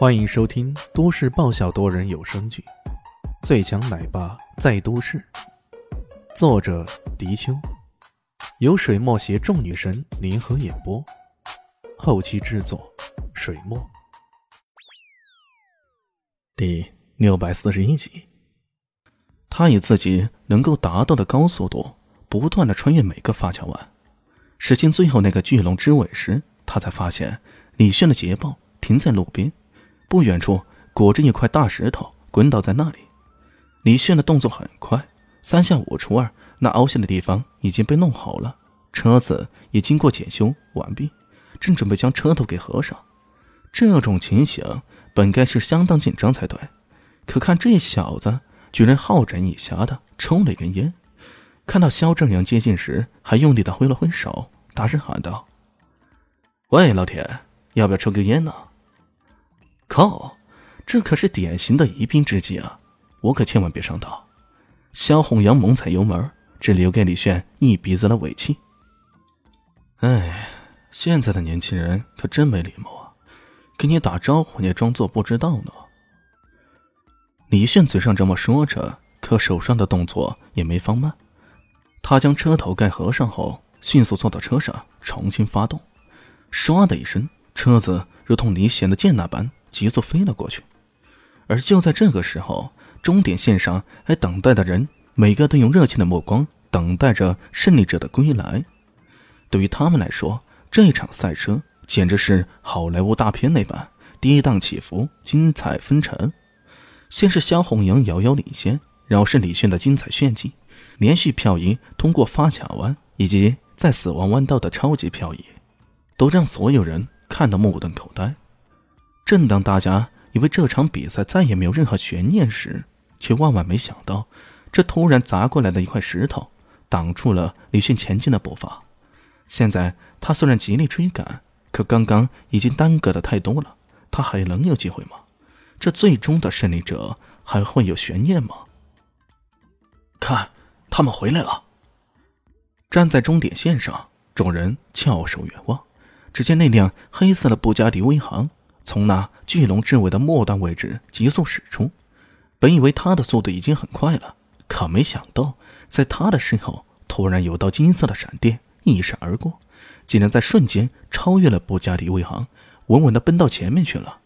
欢迎收听都市爆笑多人有声剧《最强奶爸在都市》，作者：迪秋，由水墨携众女神联合演播，后期制作：水墨。第六百四十一集，他以自己能够达到的高速度，不断的穿越每个发卡弯，驶进最后那个巨龙之尾时，他才发现李炫的捷豹停在路边。不远处裹着一块大石头，滚倒在那里。李炫的动作很快，三下五除二，那凹陷的地方已经被弄好了，车子也经过检修完毕，正准备将车头给合上。这种情形本该是相当紧张才对，可看这小子居然好整以暇的抽了一根烟，看到肖正阳接近时，还用力的挥了挥手，大声喊道：“喂，老铁，要不要抽根烟呢？”靠，这可是典型的疑兵之计啊！我可千万别上当。萧红阳猛踩油门，只留给李炫一鼻子的尾气。哎，现在的年轻人可真没礼貌啊！给你打招呼，你也装作不知道呢。李炫嘴上这么说着，可手上的动作也没放慢。他将车头盖合上后，迅速坐到车上，重新发动。唰的一声，车子如同离弦的箭那般。急速飞了过去，而就在这个时候，终点线上还等待的人，每个都用热情的目光等待着胜利者的归来。对于他们来说，这场赛车简直是好莱坞大片那般跌宕起伏、精彩纷呈。先是萧红扬遥遥领先，然后是李炫的精彩炫技，连续漂移通过发卡弯以及在死亡弯道的超级漂移，都让所有人看得目瞪口呆。正当大家以为这场比赛再也没有任何悬念时，却万万没想到，这突然砸过来的一块石头挡住了李迅前进的步伐。现在他虽然极力追赶，可刚刚已经耽搁的太多了，他还能有机会吗？这最终的胜利者还会有悬念吗？看，他们回来了！站在终点线上，众人翘首远望，只见那辆黑色的布加迪威航。从那巨龙之尾的末端位置急速驶出，本以为他的速度已经很快了，可没想到，在他的身后突然有道金色的闪电一闪而过，竟然在瞬间超越了布加迪威航，稳稳地奔到前面去了。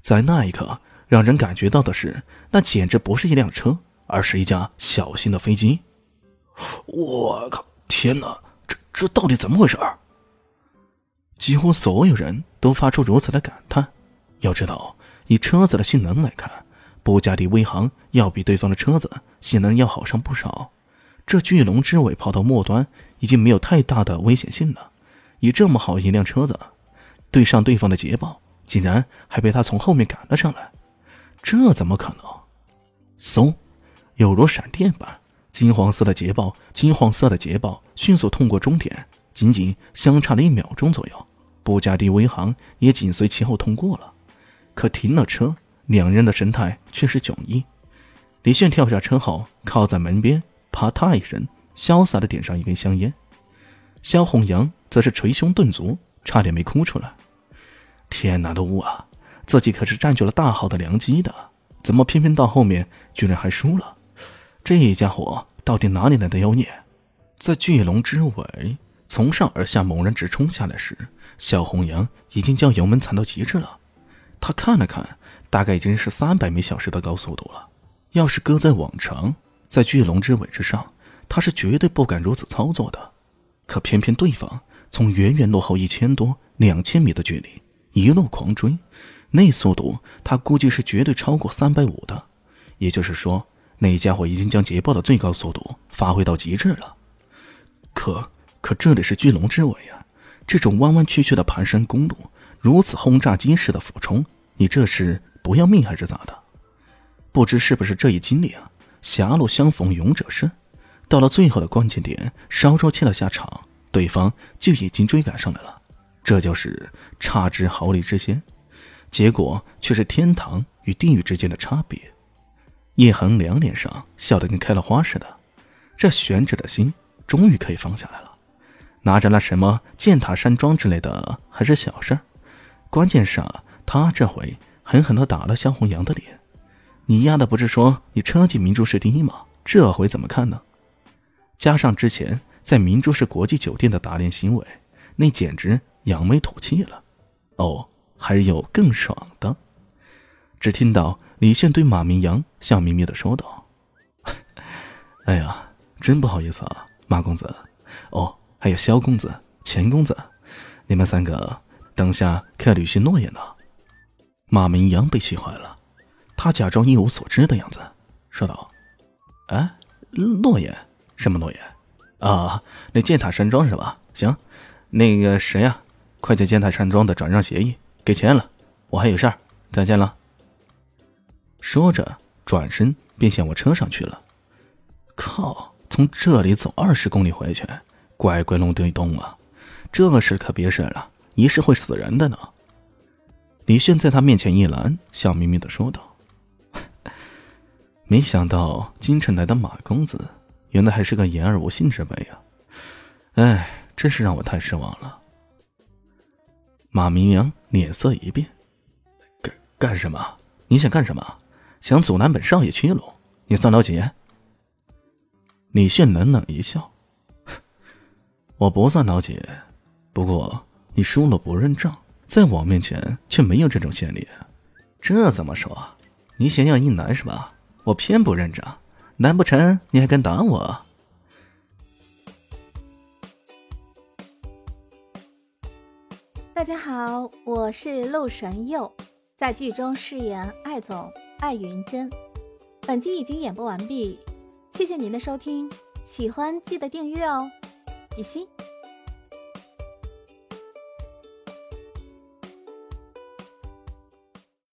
在那一刻，让人感觉到的是，那简直不是一辆车，而是一架小型的飞机。我靠！天哪，这这到底怎么回事？几乎所有人都发出如此的感叹。要知道，以车子的性能来看，布加迪威航要比对方的车子性能要好上不少。这巨龙之尾跑到末端已经没有太大的危险性了。以这么好一辆车子，对上对方的捷豹，竟然还被他从后面赶了上来，这怎么可能？嗖，有如闪电般，金黄色的捷豹，金黄色的捷豹迅速通过终点，仅仅相差了一秒钟左右，布加迪威航也紧随其后通过了。可停了车，两人的神态却是迥异。李炫跳下车后，靠在门边，啪嗒一声，潇洒的点上一根香烟。萧红阳则是捶胸顿足，差点没哭出来。天哪，的雾啊！自己可是占据了大好的良机的，怎么偏偏到后面居然还输了？这家伙到底哪里来的妖孽？在巨龙之尾从上而下猛然直冲下来时，萧红阳已经将油门踩到极致了。他看了看，大概已经是三百米小时的高速度了。要是搁在往常，在巨龙之尾之上，他是绝对不敢如此操作的。可偏偏对方从远远落后一千多、两千米的距离一路狂追，那速度他估计是绝对超过三百五的。也就是说，那家伙已经将捷豹的最高速度发挥到极致了。可可这里是巨龙之尾啊，这种弯弯曲曲的盘山公路。如此轰炸机式的俯冲，你这是不要命还是咋的？不知是不是这一经历啊？狭路相逢勇者胜，到了最后的关键点，稍稍切了下场，对方就已经追赶上来了。这就是差之毫厘之间，结果却是天堂与地狱之间的差别。叶恒良脸上笑得跟开了花似的，这悬着的心终于可以放下来了。拿着那什么剑塔山庄之类的还是小事儿。关键是啊，他这回狠狠的打了萧红阳的脸。你丫的不是说你车技明珠市第一吗？这回怎么看呢？加上之前在明珠市国际酒店的打脸行为，那简直扬眉吐气了。哦，还有更爽的。只听到李炫对马明阳笑眯眯的说道：“ 哎呀，真不好意思啊，马公子。哦，还有萧公子、钱公子，你们三个等下可要履行诺言呢。”马明阳被气坏了，他假装一无所知的样子，说道：“哎，诺言？什么诺言？啊，那建塔山庄是吧？行，那个谁呀，快点建塔山庄的转让协议给钱了，我还有事儿，再见了。”说着，转身便向我车上去了。靠，从这里走二十公里回去，怪怪龙对东啊！这事可别事了，一是会死人的呢。李炫在他面前一拦，笑眯眯的说道：“没想到京城来的马公子，原来还是个言而无信之辈啊！哎，真是让我太失望了。”马明阳脸色一变：“干干什么？你想干什么？”想阻拦本少爷去路，你算老几？李炫冷冷一笑：“我不算老几，不过你输了不认账，在我面前却没有这种先例。这怎么说？你想要一男是吧？我偏不认账，难不成你还敢打我？”大家好，我是陆神佑，在剧中饰演艾总。艾云珍，本集已经演播完毕，谢谢您的收听，喜欢记得订阅哦，比心。